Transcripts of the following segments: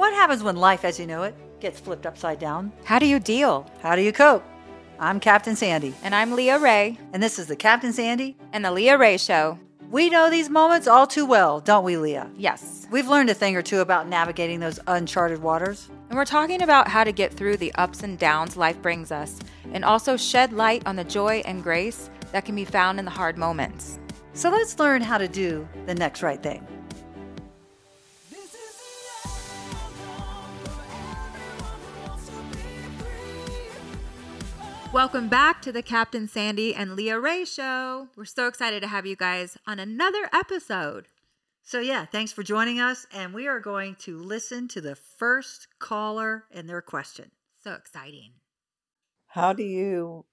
What happens when life as you know it gets flipped upside down? How do you deal? How do you cope? I'm Captain Sandy, And I'm Leah Rae, and this is the Captain Sandy. and the Leah Rae Show. We know these moments all too well, don't we, Leah? Yes. We've learned a thing or two about navigating those uncharted waters. And we're talking about how to get through the ups and downs life brings us, and also shed light on the joy and grace that can be found in the hard moments. So let's learn how to do the next right thing. Welcome back to the Captain Sandy and Leah Rae Show. We're so excited to have you guys on another episode. So, yeah, thanks for joining us, and we are going to listen to the first caller and their question. So exciting. How do you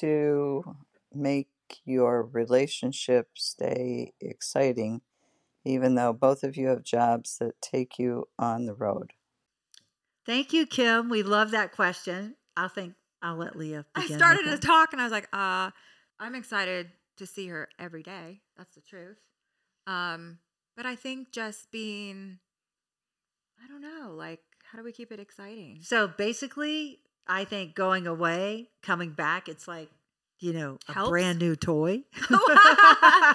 to make your relationship stay exciting even though both of you have jobs that take you on the road? Thank you, Kim. We love that question. I think I'll let Leah I started to talk and I was like, uh, I'm excited to see her every day. That's the truth. Um, but I think just being, I don't know, like, how do we keep it exciting? So basically, I think going away, coming back, it's like, you know, a Helps? brand new toy. I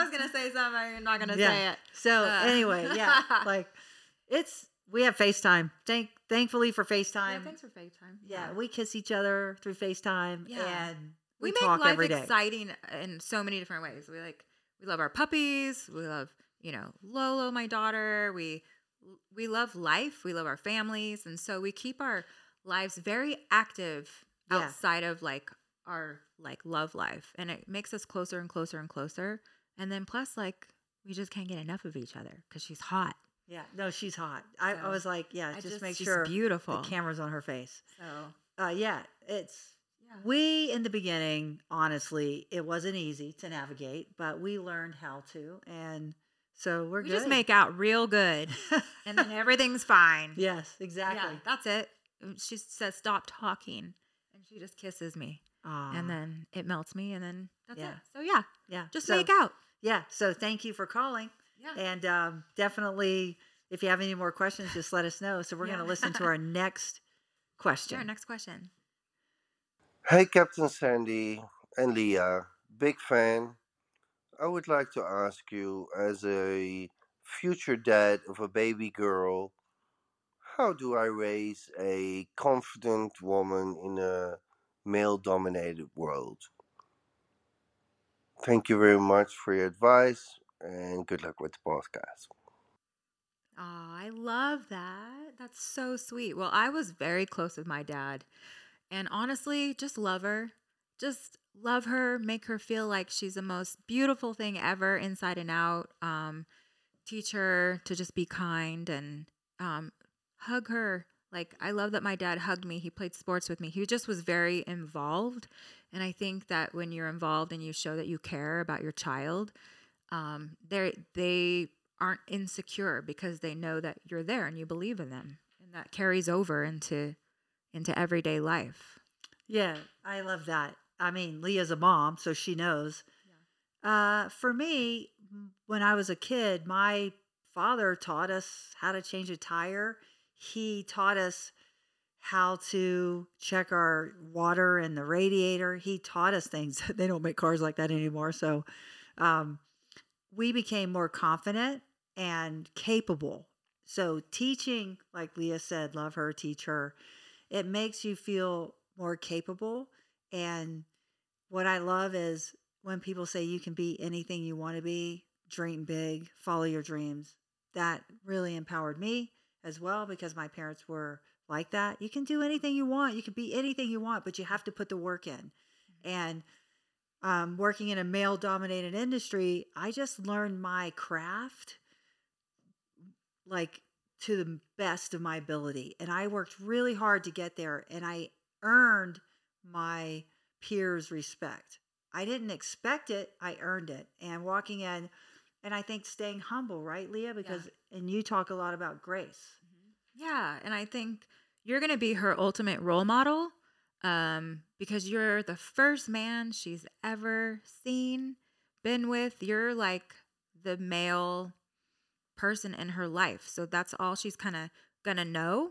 was gonna say something, I'm not gonna say it. So Uh. anyway, yeah, like it's we have FaceTime. Thank thankfully for FaceTime. Yeah, thanks for FaceTime. Yeah, we kiss each other through FaceTime Yeah. and we, we, make talk life exciting in so many different ways. We like we love our puppies. We love you know Lola, my daughter. We we love life. We love our families, and so we keep our lives very active Yeah. outside of like our like love life, and it makes us closer and closer and closer. And then plus like we just can't get enough of each other because she's hot. Yeah, no, she's hot. I, I was like, yeah, just, just- make sure beautiful. the camera's on her face. So Uh, yeah, it's yeah, we in the beginning. Honestly, it wasn't easy to navigate, but we learned how to, and so we're we good. just make out real good, and then everything's fine. yes, exactly. Yeah, that's it. Um, She says, "Stop talking," and she just kisses me, Aw. and then it melts me, and then that's Yeah. it. So yeah, yeah, just so, make out. Yeah, so thank you for calling, Yeah. and um, definitely, if you have any more questions, just let us know. So we're Yeah. going to listen to our next question. Sure. Next question. Hey, Captain Sandy and Leah, big fan. I would like to ask you, as a future dad of a baby girl, how do I raise a confident woman in a male dominated world? Thank you very much for your advice and good luck with the podcast. Oh, I love that. That's so sweet. Well, I was very close with my dad. And honestly, just love her. Just love her, make her feel like she's the most beautiful thing ever inside and out. Um, teach her to just be kind and um, hug her. Like, I love that my dad hugged me. He played sports with me. He just was very involved. And I think that when you're involved and you show that you care about your child, um, they they aren't insecure because they know that you're there and you believe in them, and that carries over into into everyday life. Yeah, I love that. I mean, Leah's a mom, so she knows. Uh, for me, when I was a kid, my father taught us how to change a tire. He taught us how to check our water and the radiator. He taught us things. they don't make cars like that anymore. So um, we became more confident and capable. So teaching, like Leah said, love her, teach her, it makes you feel more capable. And what I love is when people say you can be anything you want to be, dream big, follow your dreams. That really empowered me as well because my parents were like that. You can do anything you want, you can be anything you want, but you have to put the work in. Mm-hmm. And um, working in a male dominated industry, I just learned my craft like to the best of my ability. And I worked really hard to get there and I earned my peers' respect. I didn't expect it, I earned it. And walking in, and I think staying humble, right, Leah? Because, and you talk a lot about grace. Yeah, and I think you're going to be her ultimate role model um, because you're the first man she's ever seen, been with. You're like the male person in her life. So that's all she's kind of going to know.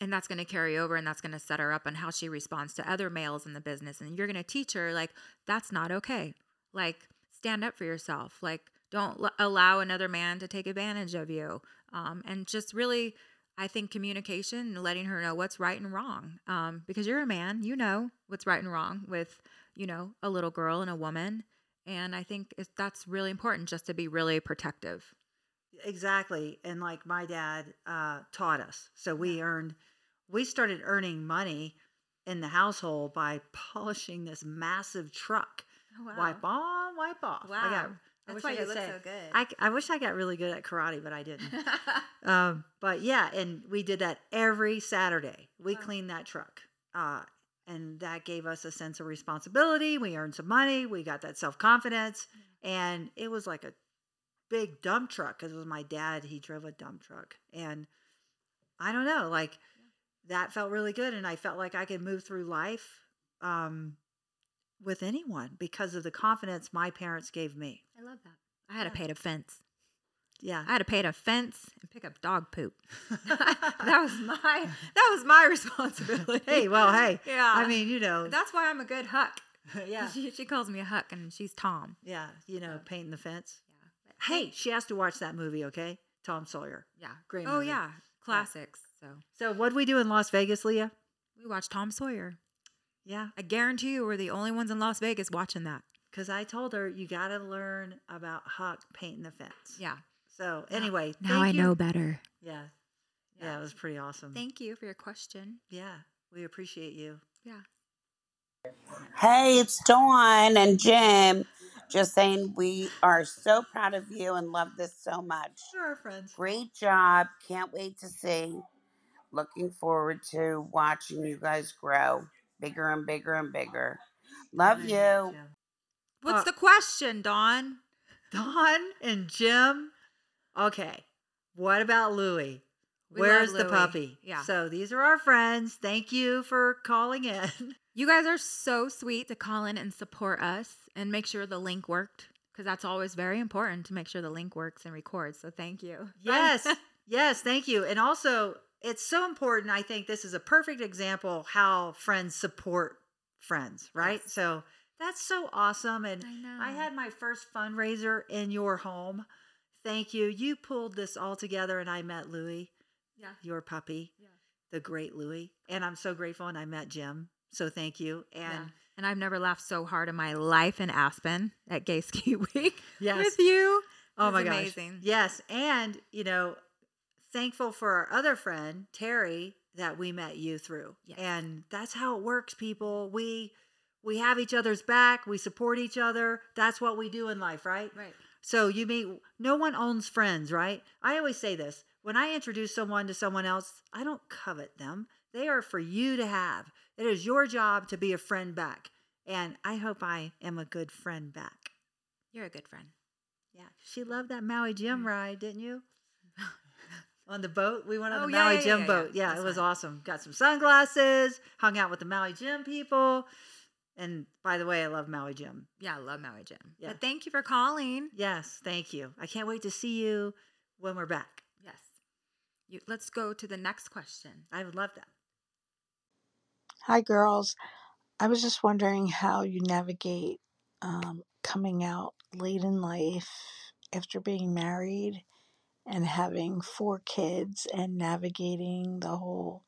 And that's going to carry over and that's going to set her up on how she responds to other males in the business. And you're going to teach her, like, that's not okay. Like, stand up for yourself. Like, don't l- allow another man to take advantage of you. Um, and just really, I think communication and letting her know what's right and wrong. Um, because you're a man, you know what's right and wrong with, you know, a little girl and a woman. And I think that's really important just to be really protective. Exactly. And like my dad uh, taught us. So we earned, we started earning money in the household by polishing this massive truck. Wow! Wipe on, wipe off. I got, Wow. I That's wish why I you look say- so good. I, I wish I got really good at karate, but I didn't. um, but yeah, and we did that every Saturday. We Wow. cleaned that truck. Uh, and that gave us a sense of responsibility. We earned some money. We got that self confidence. And it was like a big dump truck because it was my dad. He drove a dump truck. And I don't know, like that felt really good. And I felt like I could move through life um, with anyone because of the confidence my parents gave me. I love that. I had to Yeah. pay a fence. Yeah. I had to pay a fence and pick up dog poop. that was my that was my responsibility. hey, well, hey. yeah. I mean, you know, that's why I'm a good huck. yeah, She, she calls me a huck, and she's Tom. yeah, you know, painting the fence. Yeah. But Hey, she has to watch that movie, okay? Tom Sawyer. Yeah. Great Oh movie. yeah, classics. So So, what do we do in Las Vegas, Leah? we watched Tom Sawyer. Yeah, I guarantee you, we're the only ones in Las Vegas watching that. because I told her you got to learn about Huck painting the fence. Yeah. So, anyway, Now I you. know better. Yeah. yeah, it was pretty awesome. Thank you for your question. yeah, we appreciate you. Yeah. Hey, it's Dawn and Jim. Just saying, we are so proud of you and love this so much. We're friends. Great job. Can't wait to see. Looking forward to watching you guys grow bigger and bigger and bigger. Love you. What's Uh, the question, Don? Don and Jim. Okay. What about Louie? We Where's love the Louie. puppy? Yeah. So these are our friends. Thank you for calling in. You guys are so sweet to call in and support us and make sure the link worked because that's always very important to make sure the link works and records. So thank you. Yes. yes. Thank you. And also, it's so important. I think this is a perfect example how friends support friends, right? Yes. So that's so awesome. And I. I had my first fundraiser in your home. Thank you. You pulled this all together, and I met Louie, yeah. your puppy, Yeah. the great Louie. And I'm so grateful. And I met Jim. So thank you. And yeah. And I've never laughed so hard in my life in Aspen at Gay Ski Week Yes. with you. Oh my was gosh. amazing. Yes. And, you know, thankful for our other friend, Terry, that we met you through. Yes. And that's how it works, people. We we have each other's back, we support each other. That's what we do in life, right? Right. So you meet no one owns friends, right? I always say this. When I introduce someone to someone else, I don't covet them. They are for you to have. It is your job to be a friend back. And I hope I am a good friend back. You're a good friend. Yeah, she loved that Maui Jim Mm. ride, didn't you? On the boat, we went on Oh, the Maui yeah, Jim yeah, boat. yeah. Yeah, That's it was fun. awesome. Got some sunglasses, hung out with the Maui Jim people, and by the way, I love Maui Jim. Yeah, I love Maui Jim. Yeah. But thank you for calling. Yes, thank you. I can't wait to see you when we're back. Yes. You, let's go to the next question. I would love that. Hi, girls. I was just wondering how you navigate um, coming out late in life after being married and having four kids and navigating the whole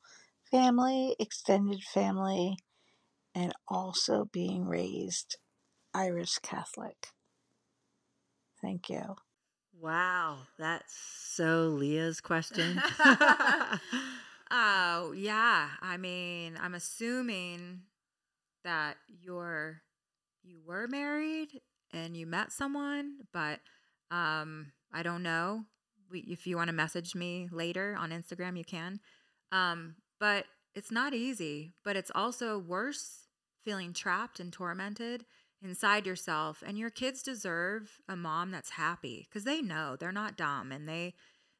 family, extended family, and also being raised Irish Catholic. Thank you. Wow, that's so Leah's question. Oh, yeah. I mean, I'm assuming that you're you were married and you met someone, but um I don't know if you want to message me later on Instagram, you can. Um, but it's not easy, but it's also worse feeling trapped and tormented inside yourself. And your kids deserve a mom that's happy because they know they're not dumb and they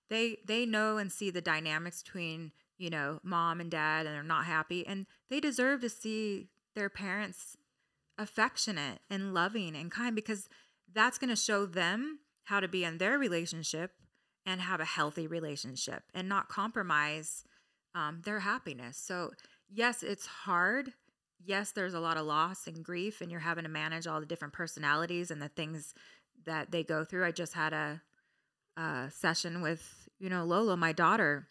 they they know and see the dynamics between you know mom and dad and they're not happy and they deserve to see their parents affectionate and loving and kind because that's going to show them how to be in their relationship and have a healthy relationship and not compromise um, their happiness. So, yes, it's hard. Yes, there's a lot of loss and grief, and you're having to manage all the different personalities and the things that they go through. I just had a, a session with, you know, Lola, my daughter,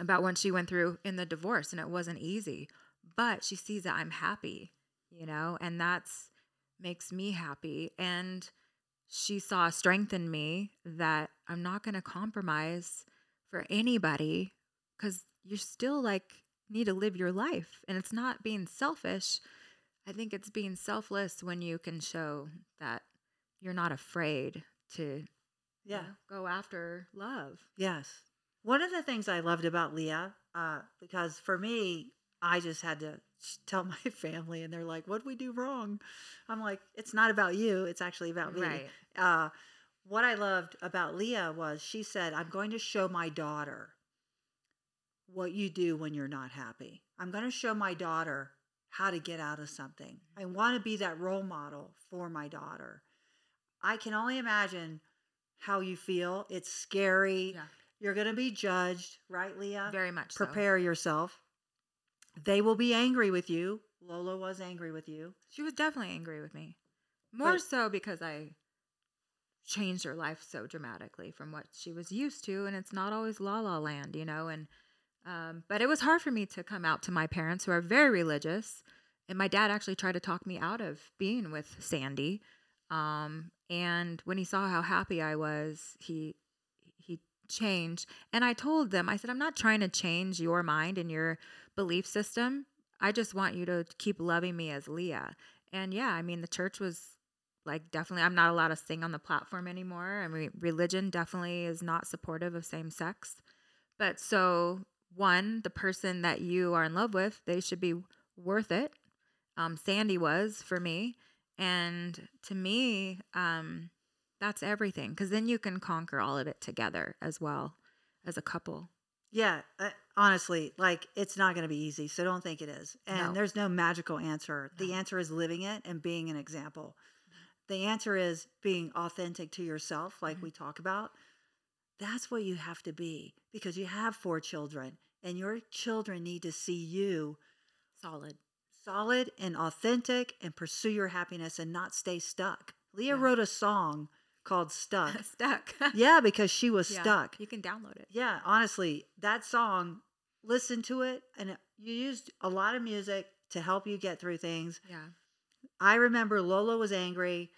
about when she went through in the divorce, and it wasn't easy, but she sees that I'm happy, you know, and that's makes me happy. And she saw strength in me that I'm not going to compromise for anybody because you're still like need to live your life and it's not being selfish i think it's being selfless when you can show that you're not afraid to Yeah. you know, go after love Yes. One of the things I loved about Leah, uh, because for me, I just had to tell my family, and they're like, "What did we do wrong?" I'm like, "It's not about you. It's actually about me." right Uh, what I loved about Leah was she said, "I'm going to show my daughter what you do when you're not happy. I'm going to show my daughter how to get out of something. I want to be that role model for my daughter. I can only imagine how you feel. It's scary. yeah You're going to be judged, right, Leah? very much so. Prepare yourself. They will be angry with you. Lola was angry with you. she was definitely angry with me more But- so because i changed her life so dramatically from what she was used to and it's not always la la land you know and um, but it was hard for me to come out to my parents who are very religious and my dad actually tried to talk me out of being with sandy um, and when he saw how happy i was he he changed and i told them i said i'm not trying to change your mind and your belief system. I just want you to keep loving me as leah. And yeah i mean the church was like definitely i'm not allowed to sing on the platform anymore i mean religion definitely is not supportive of same sex but so one the person that you are in love with they should be worth it um, sandy was for me and to me um, that's everything because then you can conquer all of it together as well as a couple Yeah, uh, honestly, like it's not going to be easy. So don't think it is. And No. there's no magical answer. The answer is living it and being an example. The answer is being authentic to yourself, like Mhm. we talk about. That's what you have to be because you have four children and your children need to see you solid solid and authentic and pursue your happiness and not stay stuck. Leah Yeah. wrote a song called Stuck. stuck yeah, because she was Yeah, stuck. you can download it Yeah, honestly, that song, listen to it, and you used a lot of music to help you get through things. yeah I remember Lola was angry,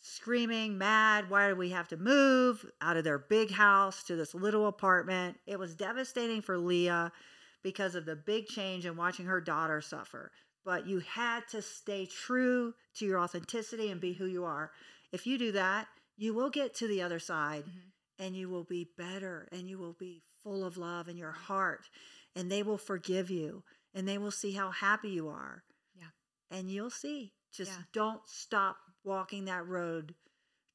screaming, mad. Why do we have to move out of their big house to this little apartment? It was devastating for Leah because of the big change and watching her daughter suffer. But you had to stay true to your authenticity and be who you are. If you do that, you will get to the other side Mhm. and you will be better and you will be full of love in your heart and they will forgive you and they will see how happy you are. Yeah. And you'll see. Just Yeah. don't stop walking that road,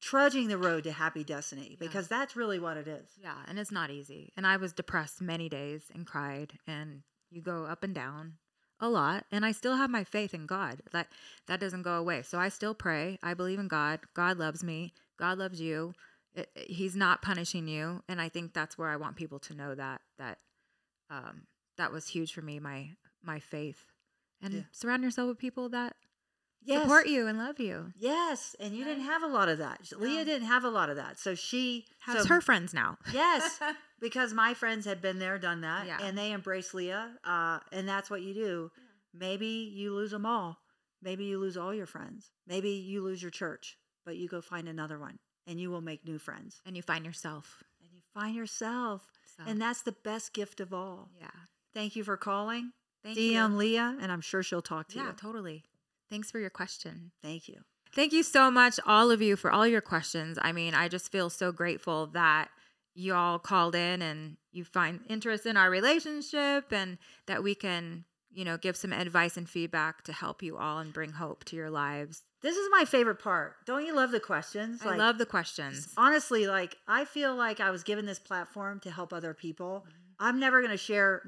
trudging the road to happy destiny Yeah. because that's really what it is. Yeah, and it's not easy. And I was depressed many days and cried and you go up and down a lot and I still have my faith in God. That that doesn't go away. So I still pray. I believe in God. God loves me. God loves you. It, it- he's not punishing you and I think that's where I want people to know that that um that was huge for me my my faith. And Yeah. surround yourself with people that Yes. support you and love you. Yes. And you didn't have a lot of that. Leah didn't have a lot of that. So she Has so- her friends now. Yes. because my friends had been there, done that, Yeah. and they embrace Leah. Uh, and that's what you do. Maybe you lose them all. Maybe you lose all your friends. Maybe you lose your church, but you go find another one and you will make new friends. and you find yourself. And you find yourself. So And that's the best gift of all. yeah. Thank you for calling. Thank DM you. Leah, and I'm sure she'll talk to Yeah, you. totally. Thanks for your question. Thank you. Thank you so much, all of you, for all your questions. I mean, I just feel so grateful that you all called in and you find interest in our relationship and that we can, you know, give some advice and feedback to help you all and bring hope to your lives. This is my favorite part. Don't you love the questions? I love the questions. honestly like i feel like i was given this platform to help other people mm-hmm. i'm never going to share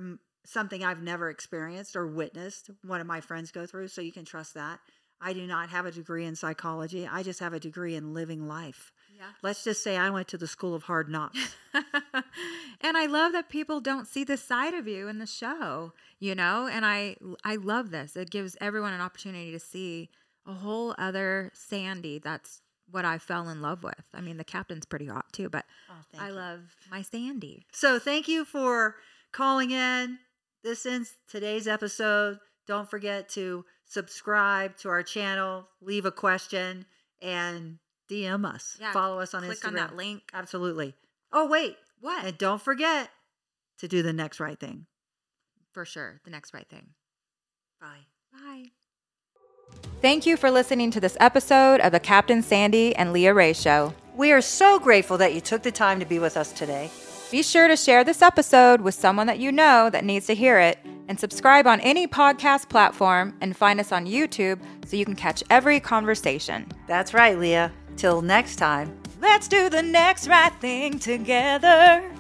something i've never experienced or witnessed one of my friends go through so you can trust that i do not have a degree in psychology i just have a degree in living life Yeah. let's just say i went to the school of hard knocks and I love that people don't see this side of you in the show, you know? And I I love this. It gives everyone an opportunity to see a whole other Sandy. That's what I fell in love with. I mean, the captain's pretty hot too, but oh, thank I you. love my Sandy. so thank you for calling in this ends today's episode don't forget to subscribe to our channel leave a question and dm us Yeah, follow us on Click instagram on that link. Absolutely. Oh, wait. What? And don't forget to do the next right thing. For sure. The next right thing. Bye. Bye. Thank you for listening to this episode of the Captain Sandy and Leah Rae Show. We are so grateful that you took the time to be with us today. Be sure to share this episode with someone that you know that needs to hear it and subscribe on any podcast platform and find us on YouTube so you can catch every conversation. That's right, Leah. Till next time. Let's do the next right thing together.